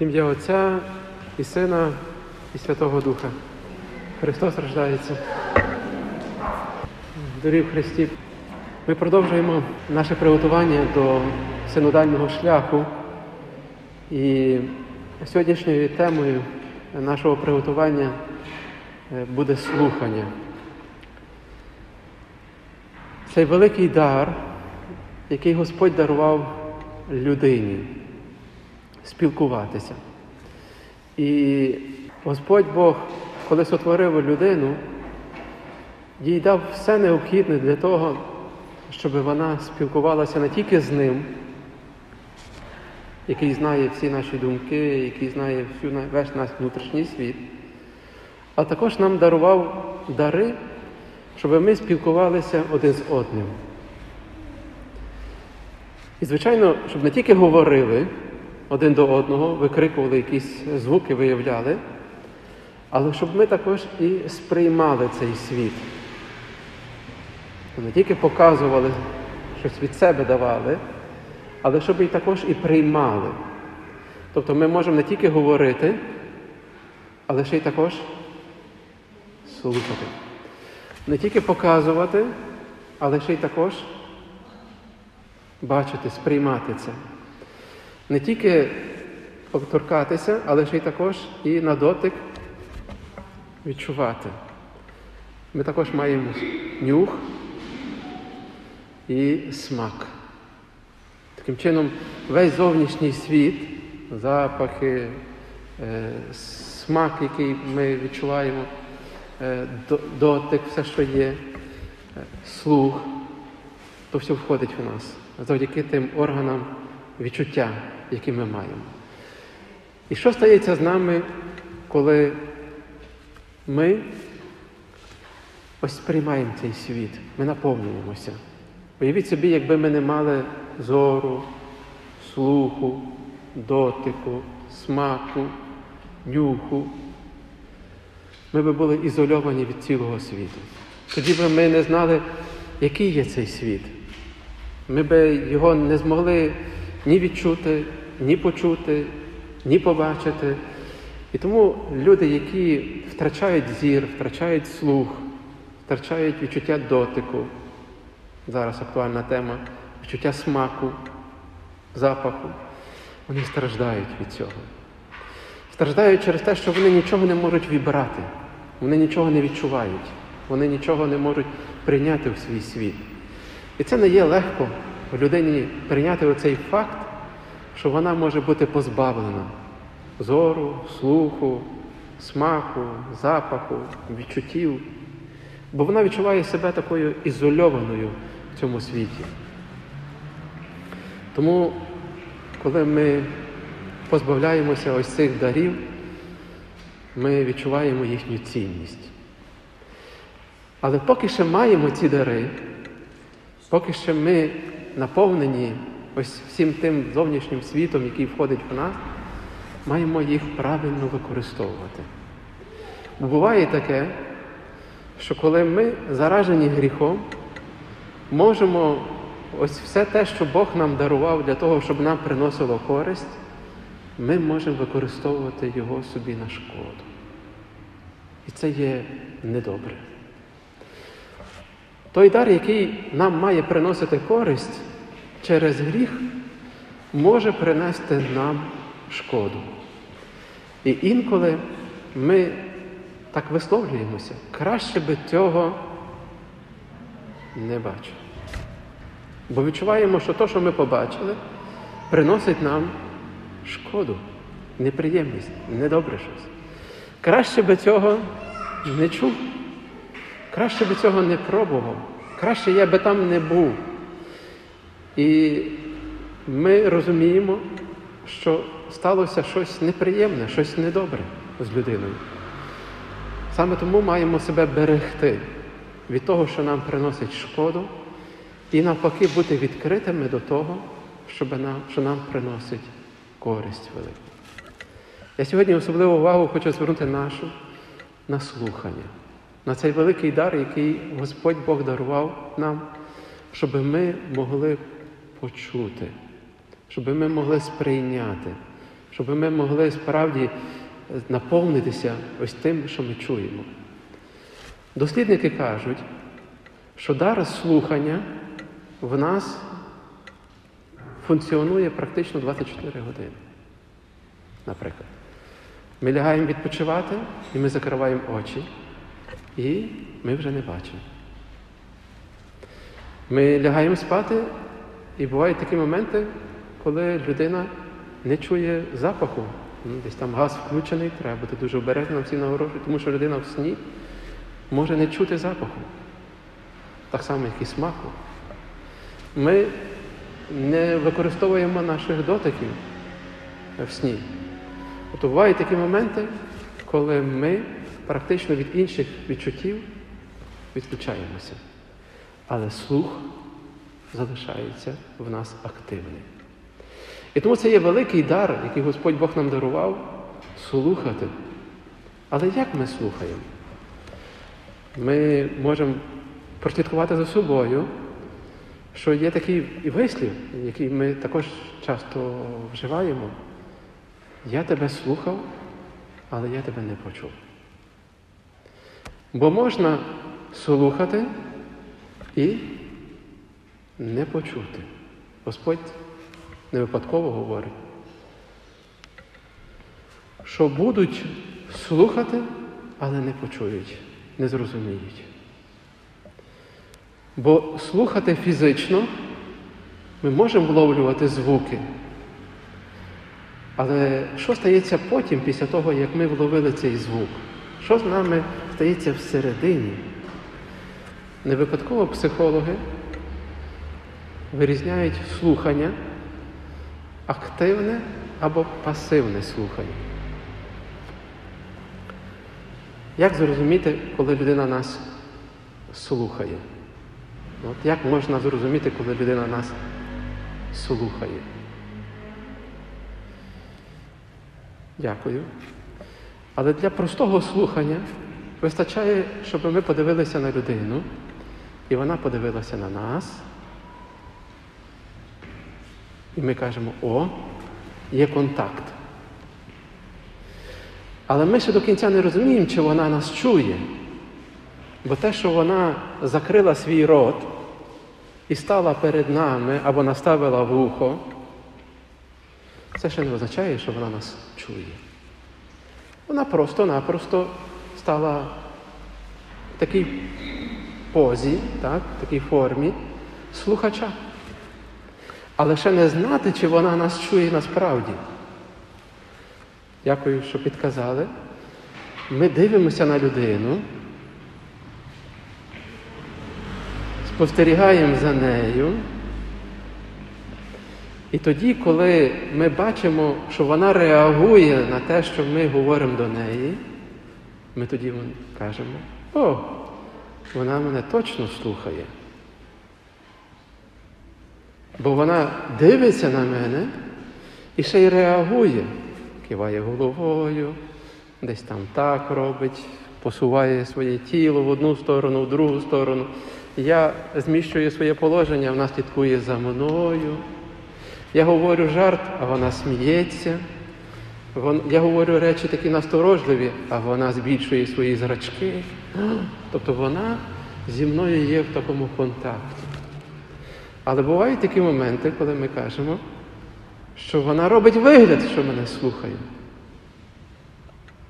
Ім'я Отця і Сина і Святого Духа. Христос рождається. Дорі в Христі. Ми продовжуємо наше приготування до синодального шляху. І сьогоднішньою темою нашого приготування е, буде слухання. Цей великий дар, який Господь дарував людині спілкуватися. І Господь Бог, коли сотворив людину, їй дав все необхідне для того, щоб вона спілкувалася не тільки з ним, який знає всі наші думки, який знає всю весь наш внутрішній світ, а також нам дарував дари, щоб ми спілкувалися один з одним. І, звичайно, щоб не тільки говорили один до одного, викрикували якісь звуки, виявляли, але щоб ми також і сприймали цей світ. Не тільки показували, щось від себе давали, але щоб і також і приймали. Тобто ми можемо не тільки говорити, але ще й також слухати. Не тільки показувати, але ще й також бачити, сприймати це. Не тільки торкатися, але ще й також і на дотик відчувати. Ми також маємо нюх і смак. Таким чином, весь зовнішній світ, запахи, е, смак, який ми відчуваємо, е, дотик, все, що є, е, слух, то все входить в нас завдяки тим органам відчуття, які ми маємо. І що стається з нами, коли ми ось сприймаємо цей світ, ми наповнюємося. Уявіть собі, якби ми не мали зору, слуху, дотику, смаку, нюху, ми би були ізольовані від цілого світу. Тоді би ми не знали, який є цей світ. Ми би його не змогли ні відчути, ні почути, ні побачити. І тому люди, які втрачають зір, втрачають слух, втрачають відчуття дотику, зараз актуальна тема, відчуття смаку, запаху, вони страждають від цього. Страждають через те, що вони нічого не можуть вібрати, вони нічого не відчувають, вони нічого не можуть прийняти в свій світ. І це не є легко людині прийняти оцей факт, що вона може бути позбавлена зору, слуху, смаку, запаху, відчуттів, бо вона відчуває себе такою ізольованою в цьому світі. Тому, коли ми позбавляємося ось цих дарів, ми відчуваємо їхню цінність. Але поки ще маємо ці дари, поки ще ми наповнені ось всім тим зовнішнім світом, який входить в нас, маємо їх правильно використовувати. Буває таке, що коли ми заражені гріхом, можемо ось все те, що Бог нам дарував для того, щоб нам приносило користь, ми можемо використовувати його собі на шкоду. І це є недобре. Той дар, який нам має приносити користь через гріх, може принести нам шкоду. І інколи ми так висловлюємося, краще би цього не бачили. Бо відчуваємо, що те, що ми побачили, приносить нам шкоду, неприємність, недобре щось. Краще би цього не чув. Краще би цього не пробував, краще я би там не був. І ми розуміємо, що сталося щось неприємне, щось недобре з людиною. Саме тому маємо себе берегти від того, що нам приносить шкоду, і навпаки бути відкритими до того, щоб нам, що нам приносить користь велику. Я сьогодні особливу увагу хочу звернути нашу на слухання на цей великий дар, який Господь Бог дарував нам, щоб ми могли почути, щоб ми могли сприйняти, щоб ми могли справді наповнитися ось тим, що ми чуємо. Дослідники кажуть, що дар слухання в нас функціонує практично 24 години. Наприклад, ми лягаємо відпочивати, і ми закриваємо очі, і ми вже не бачимо. Ми лягаємо спати, і бувають такі моменти, коли людина не чує запаху. Ну, Десь там газ включений, треба бути дуже обережним всі нагорожують, тому що людина в сні може не чути запаху, так само, як і смаку. Ми не використовуємо наших дотиків в сні. Тобто бувають такі моменти, коли ми практично від інших відчуттів відключаємося. Але слух залишається в нас активний. І тому це є великий дар, який Господь Бог нам дарував слухати. Але як ми слухаємо? Ми можемо прослідкувати за собою, що є такий вислів, який ми також часто вживаємо. Я тебе слухав, але я тебе не почув. Бо можна слухати і не почути. Господь не випадково говорить, що будуть слухати, але не почують, не зрозуміють. Бо слухати фізично ми можемо вловлювати звуки. Але що стається потім, після того, як ми вловили цей звук? Що з нами стається всередині? Не випадково психологи вирізняють слухання, активне або пасивне слухання. Як зрозуміти, коли людина нас слухає? От Як можна зрозуміти, коли людина нас слухає? Дякую. Але для простого слухання вистачає, щоб ми подивилися на людину, і вона подивилася на нас. І ми кажемо, о, є контакт. Але ми ще до кінця не розуміємо, чи вона нас чує. Бо те, що вона закрила свій рот і стала перед нами або наставила вухо, це ще не означає, що вона нас чує. Вона просто-напросто стала в такій позі, так, в такій формі слухача. Але ще не знати, чи вона нас чує насправді. Дякую, що підказали. Ми дивимося на людину, спостерігаємо за нею. І тоді, коли ми бачимо, що вона реагує на те, що ми говоримо до неї, ми тоді кажемо, о, вона мене точно слухає. Бо вона дивиться на мене і ще й реагує, киває головою, десь там так робить, посуває своє тіло в одну сторону, в другу сторону. Я зміщую своє положення, вона слідкує за мною. Я говорю жарт, а вона сміється. Я говорю речі такі насторожливі, а вона збільшує свої зрачки. Тобто вона зі мною є в такому контакті. Але бувають такі моменти, коли ми кажемо, що вона робить вигляд, що мене слухає.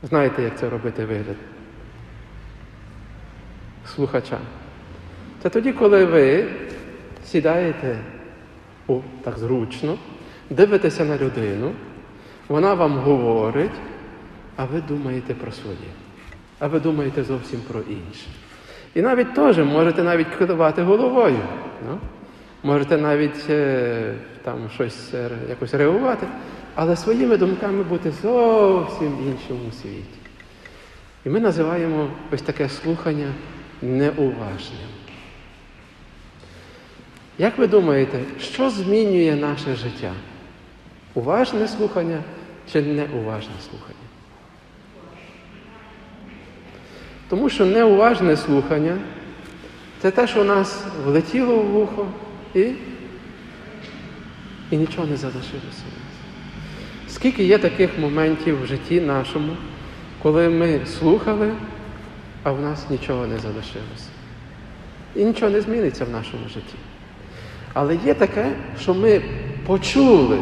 Знаєте, як це робити вигляд? Слухача. Це тоді, коли ви сідаєте о, так зручно, дивитеся на людину, вона вам говорить, а ви думаєте про своє. А ви думаєте зовсім про інше. І навіть теж можете навіть кидувати головою. Ну? Можете навіть е, там щось е, якось реагувати, але своїми думками бути зовсім іншому світі. І ми називаємо ось таке слухання неуважним. Як ви думаєте, що змінює наше життя? Уважне слухання чи неуважне слухання? Тому що неуважне слухання це те, що у нас влетіло в вухо і, і нічого не залишилося. Скільки є таких моментів в житті нашому, коли ми слухали, а в нас нічого не залишилося. І нічого не зміниться в нашому житті. Але є таке, що ми почули,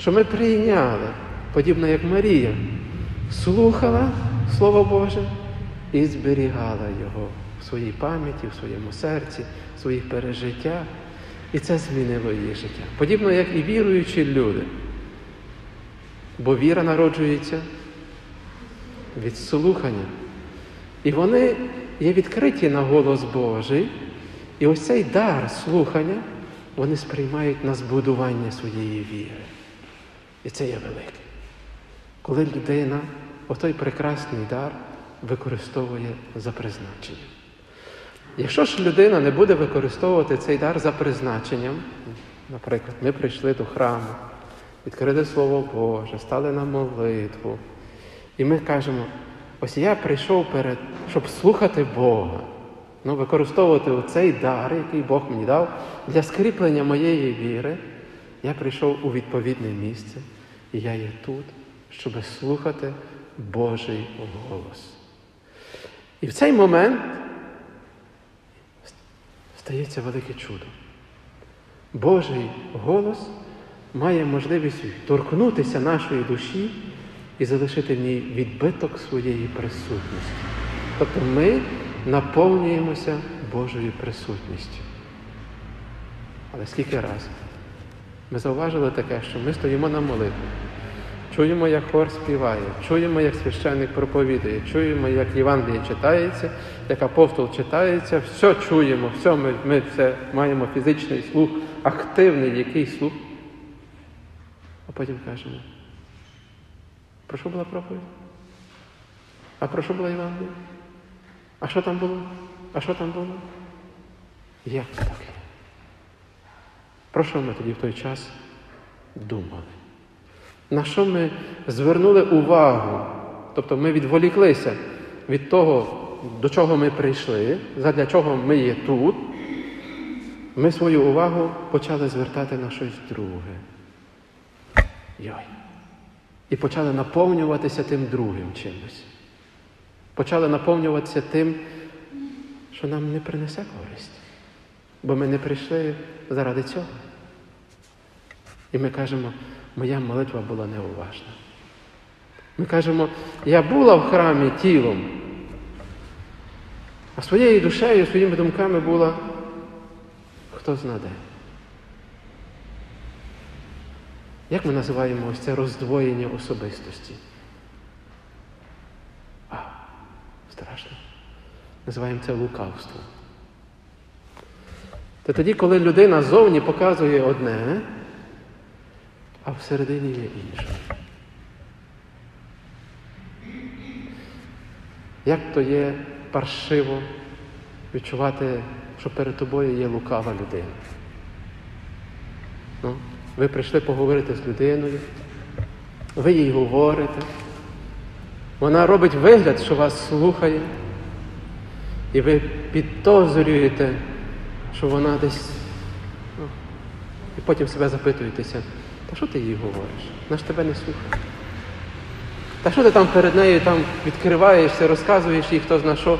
що ми прийняли, подібно як Марія, слухала Слово Боже і зберігала його в своїй пам'яті, в своєму серці, в своїх пережиттях. І це змінило її життя. Подібно як і віруючі люди. Бо віра народжується від слухання. І вони є відкриті на голос Божий. І ось цей дар слухання вони сприймають на збудування своєї віри. І це є велике. Коли людина отой прекрасний дар використовує за призначенням. Якщо ж людина не буде використовувати цей дар за призначенням, наприклад, ми прийшли до храму, відкрили Слово Боже, стали на молитву, і ми кажемо, ось я прийшов перед, щоб слухати Бога, ну, використовувати цей дар, який Бог мені дав, для скріплення моєї віри, я прийшов у відповідне місце, і я є тут, щоб слухати Божий голос. І в цей момент стається велике чудо. Божий голос має можливість торкнутися нашої душі і залишити в ній відбиток своєї присутності. Тобто ми наповнюємося Божою присутністю. Але скільки разів ми зауважили таке, що ми стоїмо на молитві, чуємо, як хор співає, чуємо, як священник проповідує, чуємо, як Євангеліє читається, як апостол читається, все чуємо, все ми, ми все маємо фізичний слух, активний який слух. А потім кажемо, про що була проповідь? А про що була Євангелія? А що там було? А що там було? Як таке? Про що ми тоді в той час думали? На що ми звернули увагу? Тобто ми відволіклися від того, до чого ми прийшли, задля чого ми є тут. Ми свою увагу почали звертати на щось друге. Йой. І почали наповнюватися тим другим чимось. Почали наповнюватися тим, що нам не принесе користь. Бо ми не прийшли заради цього. І ми кажемо, моя молитва була неуважна. Ми кажемо, я була в храмі тілом, а своєю душею, своїми думками була хто знаде. Як ми називаємо ось це роздвоєння особистості? А, страшно. Називаємо це лукавством. Це тоді, коли людина зовні показує одне, а всередині є інше. Як то є паршиво відчувати, що перед тобою є лукава людина? Ну, ви прийшли поговорити з людиною, ви їй говорите, вона робить вигляд, що вас слухає, і ви підозрюєте, що вона десь. Ну, і потім себе запитуєтеся, та що ти їй говориш? Вона ж тебе не слухає. Та що ти там перед нею там відкриваєшся, розказуєш їй, хто зна що,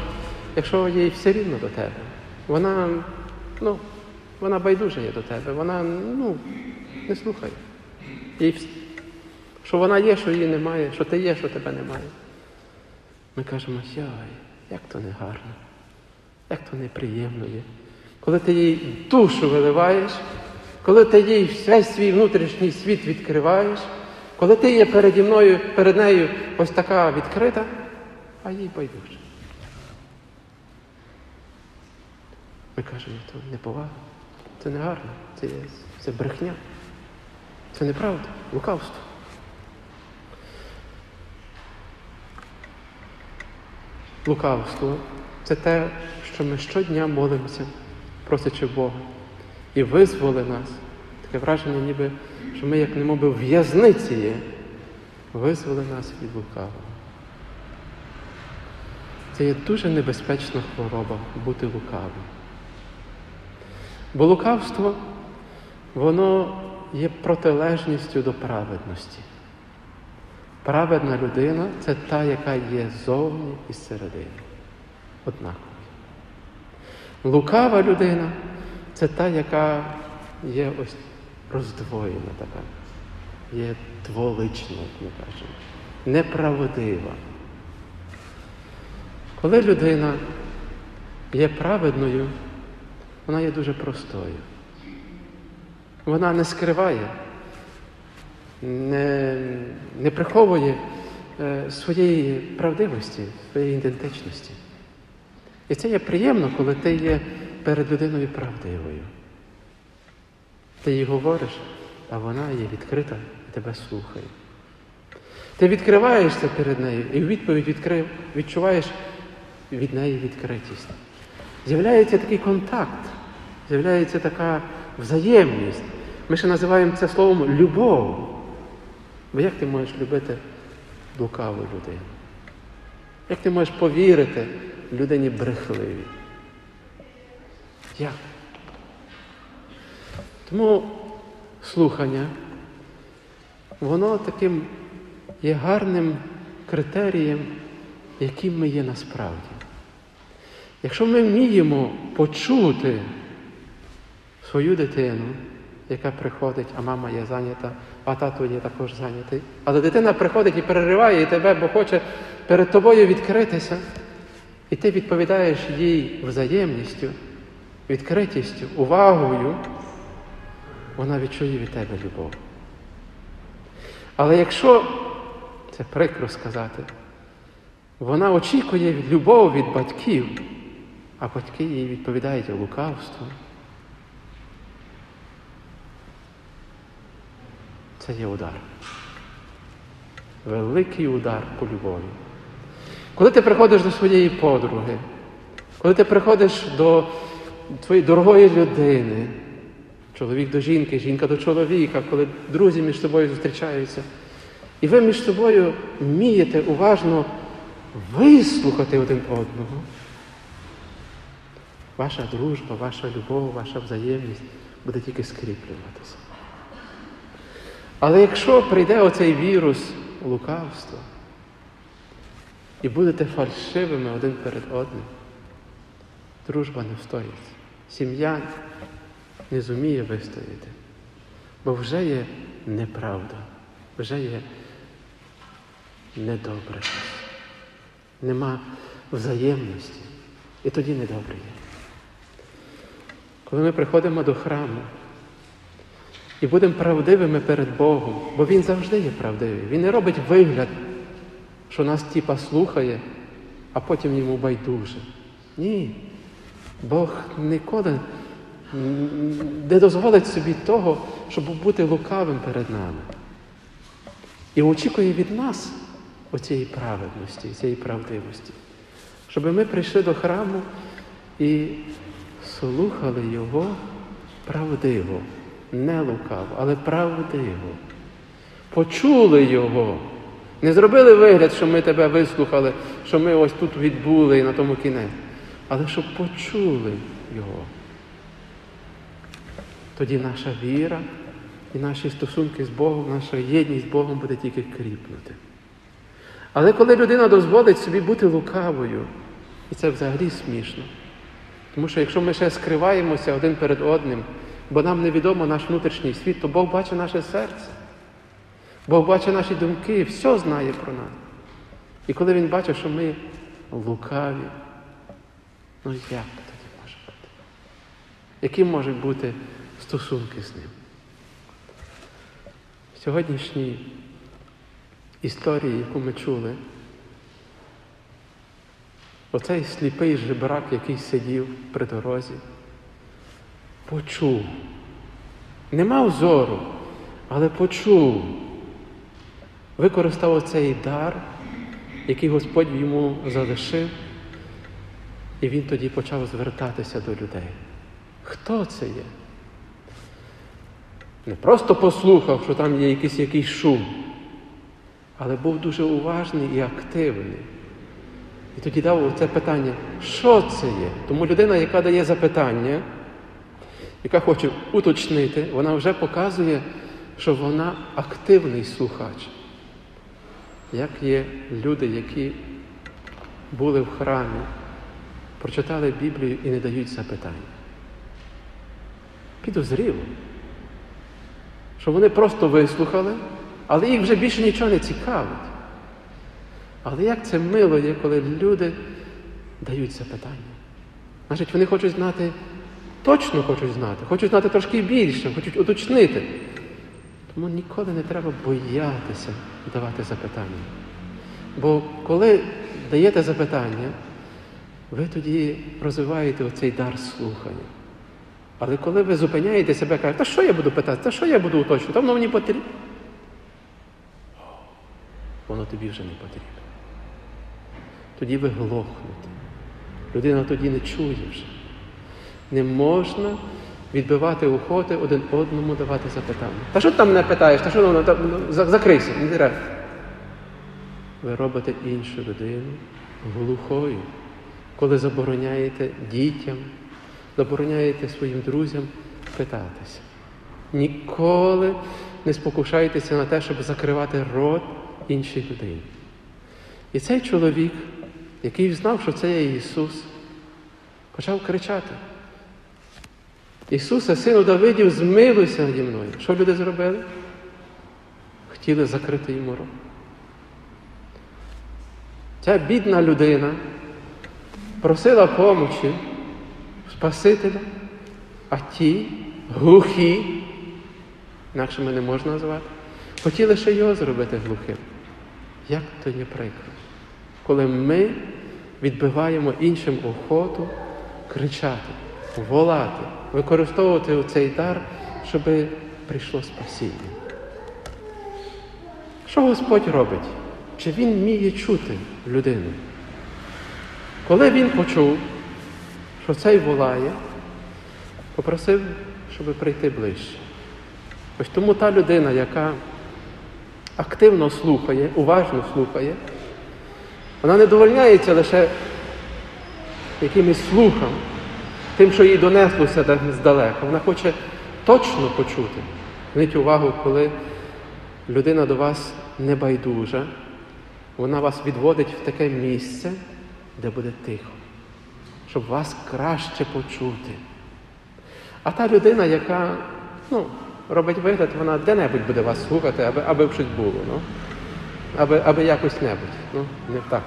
якщо їй все рівно до тебе. Вона, ну, вона байдужа є до тебе, вона ну, не слухає. Їй, що вона є, що її немає, що ти є, що тебе немає. Ми кажемо, яй, як то не гарно, як то неприємно є. Коли ти їй душу виливаєш, коли ти їй весь свій внутрішній світ відкриваєш, коли ти є переді мною, перед нею ось така відкрита, а їй байдуже. Ми кажемо, то неповага, це не гарно, це, це брехня, це неправда, лукавство. Лукавство це те, що ми щодня молимося, просячи Бога, і визволи нас. Таке враження, ніби, що ми, як немоби в в'язниці є, визволи нас від лукавого. Це є дуже небезпечна хвороба бути лукавим. Бо лукавство, воно є протилежністю до праведності. Праведна людина це та, яка є зовні і зсередини. Однаково. Лукава людина це та, яка є ось роздвоєна така, є дволична, як ми кажемо, неправдива. Коли людина є праведною, вона є дуже простою. Вона не скриває, не, не приховує е, своєї правдивості, своєї ідентичності. І це є приємно, коли ти є перед людиною правдивою. Ти їй говориш, а вона є відкрита і тебе слухає. Ти відкриваєшся перед нею і в відповідь відкрив, відчуваєш від неї відкритість. З'являється такий контакт, з'являється така взаємність. Ми ще називаємо це словом любов. Бо як ти можеш любити лукаву людину? Як ти можеш повірити людині брехливій? Як? Тому слухання, воно таким є гарним критерієм, яким ми є насправді. Якщо ми вміємо почути свою дитину, яка приходить, а мама є зайнята, а тато є також зайнятий, але дитина приходить і перериває тебе, бо хоче перед тобою відкритися, і ти відповідаєш їй взаємністю, відкритістю, увагою, вона відчує від тебе любов. Але якщо, це прикро сказати, вона очікує любов від батьків, а батьки їй відповідають лукавством, це є удар. Великий удар по любові. Коли ти приходиш до своєї подруги, коли ти приходиш до твоєї дорогої людини, чоловік до жінки, жінка до чоловіка, коли друзі між собою зустрічаються, і ви між собою вмієте уважно вислухати один одного, ваша дружба, ваша любов, ваша взаємність буде тільки скріплюватися. Але якщо прийде оцей вірус лукавства, і будете фальшивими один перед одним, дружба не встоїться. Сім'я не зуміє вистояти, бо вже є неправда, вже є недобре. Нема взаємності. І тоді недобре є. Коли ми приходимо до храму і будемо правдивими перед Богом, бо Він завжди є правдивий. Він не робить вигляд, що нас тіпа слухає, а потім йому байдуже. Ні. Бог ніколи не дозволить собі того, щоб бути лукавим перед нами. І очікує від нас оцієї праведності, цієї правдивості, щоб ми прийшли до храму і слухали Його правдиво, не лукаво, але правдиво. Почули Його. Не зробили вигляд, що ми тебе вислухали, що ми ось тут відбули і на тому кінець. Але щоб почули Його. Тоді наша віра і наші стосунки з Богом, наша єдність з Богом буде тільки кріпнути. Але коли людина дозволить собі бути лукавою, і це взагалі смішно. Тому що якщо ми ще скриваємося один перед одним, бо нам невідомо наш внутрішній світ, то Бог бачить наше серце. Бог бачить наші думки, все знає про нас. І коли Він бачить, що ми лукаві, ну як тоді може бути? Які можуть бути стосунки з ним? В сьогоднішній історії, яку ми чули, оцей сліпий жебрак, який сидів при дорозі, почув. Не мав зору, але почув. Використав оцей дар, який Господь йому залишив, і він тоді почав звертатися до людей. Хто це є? Не просто послухав, що там є якийсь якийсь шум, але був дуже уважний і активний. І тоді дав це питання, що це є? Тому людина, яка дає запитання, яка хоче уточнити, вона вже показує, що вона активний слухач. Як є люди, які були в храмі, прочитали Біблію і не дають запитань. Підозріло, що вони просто вислухали, але їх вже більше нічого не цікавить. Але як це мило є, коли люди дають запитання? Значить, вони хочуть знати, точно хочуть знати, хочуть знати трошки більше, хочуть уточнити. Тому ніколи не треба боятися давати запитання. Бо коли даєте запитання, ви тоді розвиваєте оцей дар слухання. Але коли ви зупиняєте себе, кажете, та що я буду питати, та що я буду уточнювати, та воно мені потрібно. Воно тобі вже не потрібно. Тоді ви глохнете. Людина тоді не чує вже. Не можна відбивати охоти один одному давати запитання. Та що ти там мене питаєш? Та що воно там ну, закрийся, не треба. Ви робите іншу людину глухою, коли забороняєте дітям, забороняєте своїм друзям питатися. Ніколи не спокушайтеся на те, щоб закривати рот іншій людині. І цей чоловік, який знав, що це є Ісус, почав кричати. Ісусе, сину Давидів, змилуйся наді мною. Що люди зробили? Хотіли закрити йому рот. Ця бідна людина просила помочі Спасителя, а ті глухі, інакше мене можна назвати, хотіли ще його зробити глухим. Як то є прикро, коли ми відбиваємо іншим охоту кричати, волати, використовувати цей дар, щоб прийшло спасіння. Що Господь робить? Чи Він вміє чути людину? Коли він почув, що цей волає, попросив, щоб прийти ближче. Ось тому та людина, яка активно слухає, уважно слухає, вона не довольняється лише якимось слухом, тим, що їй донеслося здалека. Вона хоче точно почути. Зверніть увагу, коли людина до вас не байдужа, вона вас відводить в таке місце, де буде тихо, щоб вас краще почути. А та людина, яка ну, робить вигляд, вона де-небудь буде вас слухати, аби, аби щось було, ну, аби, аби якось небудь. Ну, не так.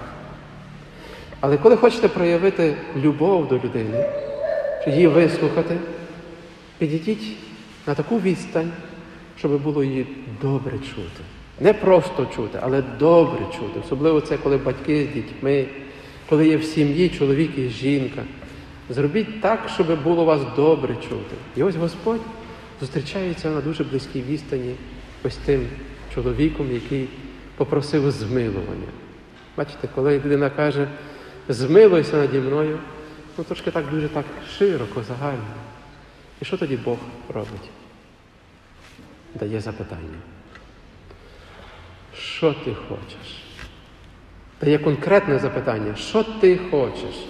Але коли хочете проявити любов до людини, її вислухати, підійдіть на таку відстань, щоб було її добре чути. Не просто чути, але добре чути. Особливо це, коли батьки з дітьми, коли є в сім'ї чоловік і жінка. Зробіть так, щоб було вас добре чути. І ось Господь зустрічається на дуже близькій відстані ось тим чоловіком, який попросив змилування. Бачите, коли людина каже, змилуйся наді мною, ну трошки так дуже так широко, загально. І що тоді Бог робить? Дає запитання. Що ти хочеш? Дає конкретне запитання, що ти хочеш,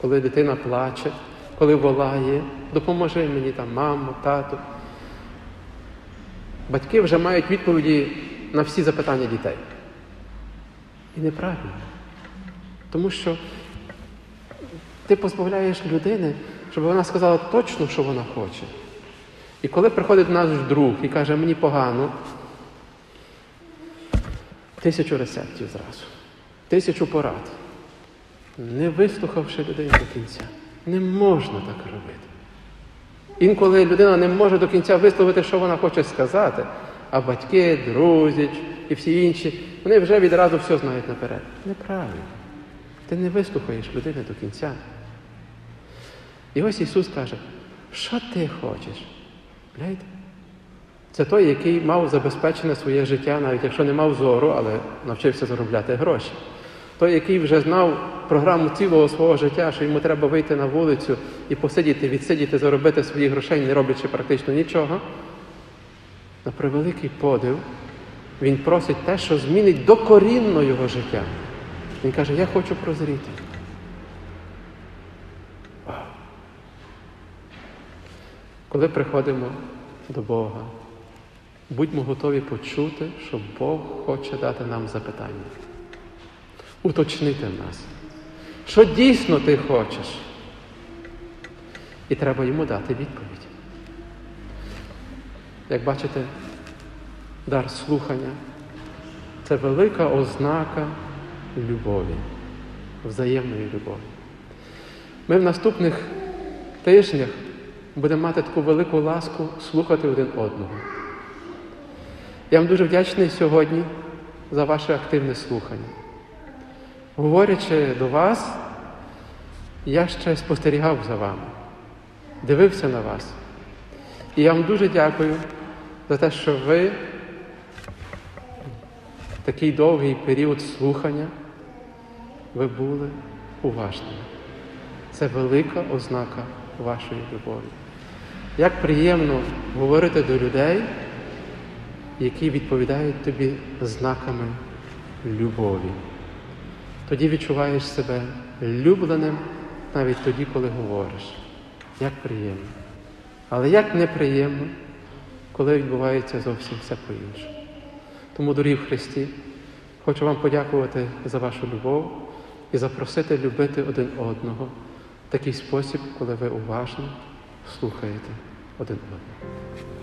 коли дитина плаче, коли волає, допоможи мені там, мамо, тату. Батьки вже мають відповіді на всі запитання дітей. І неправильно. Тому що ти позбавляєш людини, щоб вона сказала точно, що вона хоче. І коли приходить нас друг і каже, мені погано, тисячу рецептів зразу, тисячу порад, не вислухавши людину до кінця. Не можна так робити. Інколи людина не може до кінця висловити, що вона хоче сказати, а батьки, друзі і всі інші, вони вже відразу все знають наперед. Неправильно. Ти не вислухаєш людини до кінця. І ось Ісус каже, що ти хочеш? Гляньте? Це той, який мав забезпечене своє життя, навіть якщо не мав зору, але навчився заробляти гроші. Той, який вже знав програму цілого свого життя, що йому треба вийти на вулицю і посидіти, відсидіти, заробити своїх грошей, не роблячи практично нічого. На превеликий подив, він просить те, що змінить докорінно його життя. Він каже, я хочу прозріти. коли приходимо до Бога, будьмо готові почути, що Бог хоче дати нам запитання, уточнити в нас, що дійсно ти хочеш. І треба йому дати відповідь. Як бачите, дар слухання це велика ознака любові, взаємної любові. Ми в наступних тижнях будемо мати таку велику ласку слухати один одного. Я вам дуже вдячний сьогодні за ваше активне слухання. Говорячи до вас, я ще спостерігав за вами, дивився на вас. І я вам дуже дякую за те, що ви такий довгий період слухання ви були уважними. Це велика ознака вашої любові. Як приємно говорити до людей, які відповідають тобі знаками любові. Тоді відчуваєш себе любленим навіть тоді, коли говориш. Як приємно. Але як неприємно, коли відбувається зовсім все по-іншому. Тому, дорогі в Христі, хочу вам подякувати за вашу любов і запросити любити один одного в такий спосіб, коли ви уважно слухаєте один одного.